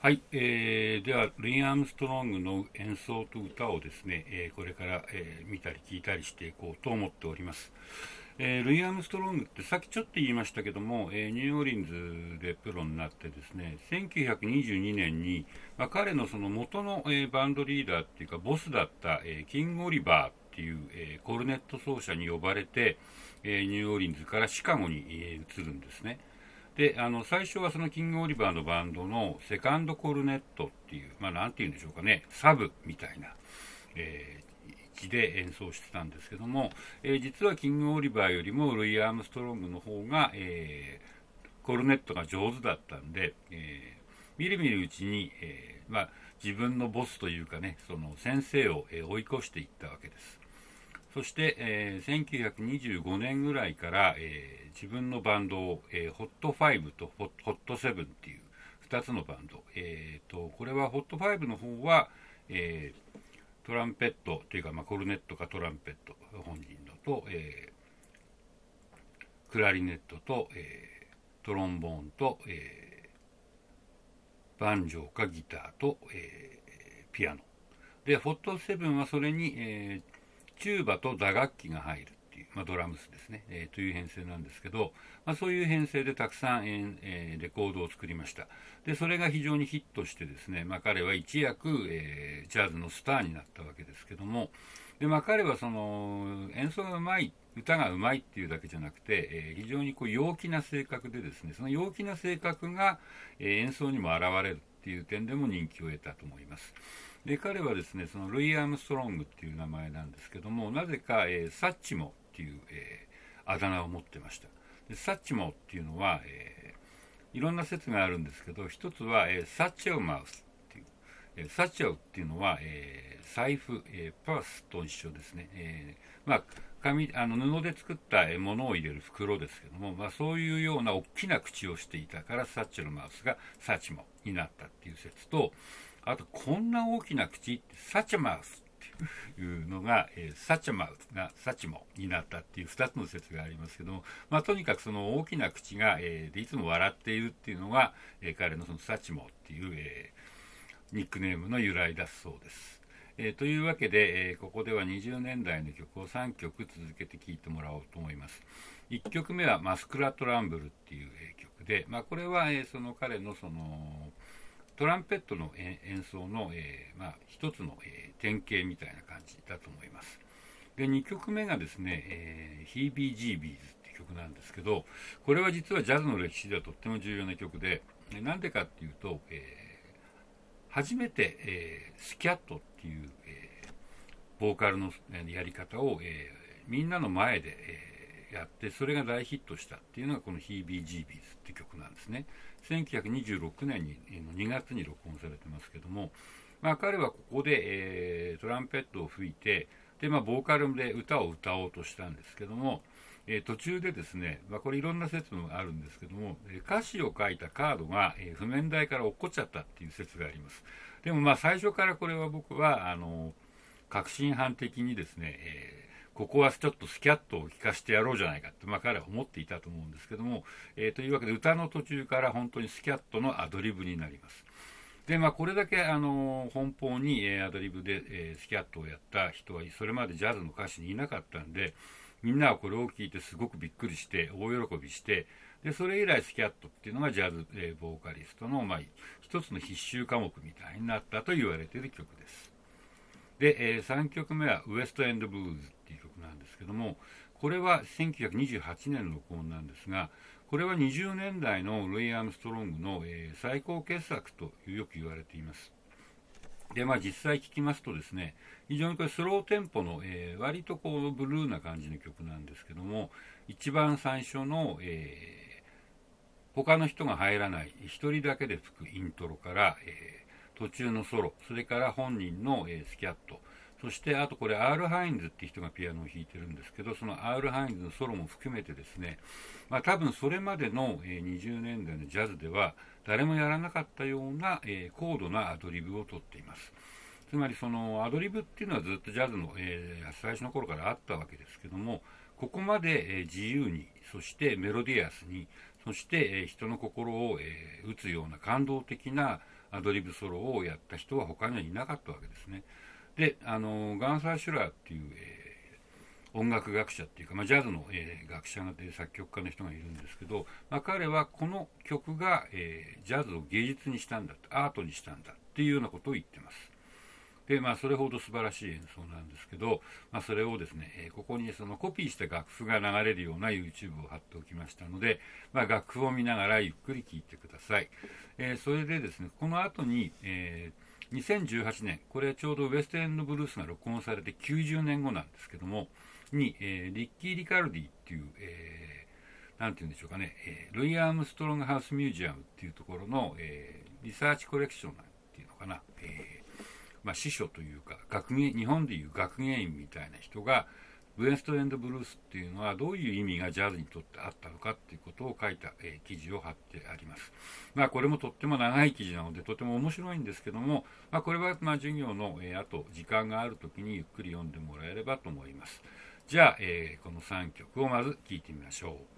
はい、えー、ではルイ・アームストロングの演奏と歌をですね、えー、これから、えー、見たり聞いたりしていこうと思っております、えー、ルイ・アームストロングってさっきちょっと言いましたけども、えー、ニューオーリンズでプロになってですね1922年に、まあ、彼のその元の、えー、バンドリーダーっていうかボスだった、え、キング・オリバーっていう、え、コルネット奏者に呼ばれて、え、ニューオーリンズからシカゴに、え、移るんですね。であの最初はそのキング・オリバーのバンドのセカンドコルネットっていう、まあ、なんて言うんでしょうかね、サブみたいな、えー、位置で演奏してたんですけども、えー、実はキング・オリバーよりもルイ・アームストロングの方が、えー、コルネットが上手だったんで、えー、みるみるうちに、えーまあ、自分のボスというかね、その先生を、え、追い越していったわけです。そして、えー、1925年ぐらいから、えー、自分のバンドを、えー、ホット5とホット7っていう2つのバンド、えーと、これはホット5の方は、えー、トランペットというか、まあ、コルネットかトランペット本人のと、えー、クラリネットと、えー、トロンボーンと、えー、バンジョーかギターと、えー、ピアノ。でホット7はそれに、えーチューバと打楽器が入るっていう、まあ、ドラムスですね、えー、という編成なんですけど、まあ、そういう編成でたくさん、えー、レコードを作りましたでそれが非常にヒットしてですね、まあ、彼は一躍、えー、ジャズのスターになったわけですけどもで、まあ、彼はその演奏がうまい歌がうまいっていうだけじゃなくて、えー、非常にこう陽気な性格でですねその陽気な性格が、えー、演奏にも現れるっていう点でも人気を得たと思います。で彼はですねそのルイ・アームストロングっていう名前なんですけどもなぜか、えー、サッチモっていう、えー、あだ名を持ってました。でサッチモっていうのは、えー、いろんな説があるんですけど一つは、えー、サッチェウマウスっていう、えー、サッチェウっていうのは、えー、財布、えー、パースと一緒ですね、えー、まあ紙あの布で作ったものを入れる袋ですけども、まあ、そういうような大きな口をしていたからサッチェルマウスがサチモになったっていう説とあと、こんな大きな口、サチマウスっていうのが、えー、サチマウスがサチモになったっていう2つの説がありますけども、まあ、とにかくその大きな口が、えー、でいつも笑っているっていうのが、えー、彼のそのサチモっていう、え、ニックネームの由来だそうです。え、というわけで、え、ここでは20年代の曲を3曲続けて聴いてもらおうと思います。1曲目はマスクラト・ランブルっていう、えー、曲で、まあ、これは、えー、その彼のそのトランペットの演奏の、えー、まあ、一つの、えー、典型みたいな感じだと思います。で、2曲目がですね、えー、ヒービージービーズって曲なんですけど、これは実はジャズの歴史ではとっても重要な曲で、なんでかっていうと、えー、初めて、えー、スキャットっていう、え、ボーカルのやり方を、え、みんなの前で、え、やって、それが大ヒットしたっていうのがこのヒービージービーズって曲なんですね。1926年に2月に録音されてますけども、まあ、彼はここで、えー、トランペットを吹いてで、まあ、ボーカルで歌を歌おうとしたんですけども、えー、途中でですね、まあ、これいろんな説もあるんですけども歌詞を書いたカードが、えー、譜面台から落っこっちゃったっていう説がありますでもまあ最初からこれは僕はあの確信犯的にですね、えーここはちょっとスキャットを聴かせてやろうじゃないかって、まあ、彼は思っていたと思うんですけども、えー、というわけで歌の途中から本当にスキャットのアドリブになります。で、まあ、これだけ、あの、奔放に、え、アドリブで、え、スキャットをやった人は、それまでジャズの歌手にいなかったんで、みんなはこれを聞いてすごくびっくりして、大喜びして、で、それ以来スキャットっていうのがジャズ、え、ボーカリストの、まあ、一つの必修科目みたいになったと言われている曲です。で、え、3曲目はウエストエンドブルーズけども、これは1928年の録音なんですが、これは20年代のルイ・アームストロングの、えー、最高傑作とよく言われています。で、まあ実際聴きますとですね、非常にこれスローテンポの、えー、割とこうブルーな感じの曲なんですけども、一番最初の、えー、他の人が入らない一人だけで吹くイントロから、えー途中のソロ、それから本人の、えー、スキャット、そしてあとこれ、アール・ハインズって人がピアノを弾いてるんですけど、そのアール・ハインズのソロも含めてですね、まあ、多分それまでの、20年代のジャズでは、誰もやらなかったような、高度なアドリブをとっています。つまりそのアドリブっていうのはずっとジャズの、えー、最初の頃からあったわけですけども、ここまで、自由に、そしてメロディアスに、そして、人の心を、え、打つような感動的なアドリブソロをやった人は他にはいなかったわけですね。で、あのガンサー・シュラーっていう、えー、音楽学者っていうか、まあ、ジャズの、えー、学者で作曲家の人がいるんですけど、まあ、彼はこの曲が、えー、ジャズを芸術にしたんだアートにしたんだっていうようなことを言ってます。で、まあ、それほど素晴らしい演奏なんですけど、まあ、それをですね、えここにそのコピーした楽譜が流れるような YouTube を貼っておきましたので、まあ、楽譜を見ながらゆっくり聴いてください。え、それでですね、この後に、えー、2018年、これちょうどウェストエンドブルースが録音されて90年後なんですけども、に、えー、リッキー・リカルディっていう、えー、なんて言うんでしょうかね、えー、ルイ・アームストロング・ハウス・ミュージアムっていうところの、えー、リサーチコレクションなんていうのかな、えーまあ、師匠というか学芸日本でいう学芸員みたいな人がウエストエンドブルースっていうのはどういう意味がジャズにとってあったのかっていうことを書いた、えー、記事を貼ってあります。まあこれもとっても長い記事なのでとても面白いんですけども、まあ、これはま授業の、えー、あと時間がある時にゆっくり読んでもらえればと思います。じゃあ、えー、この3曲をまず聴いてみましょう。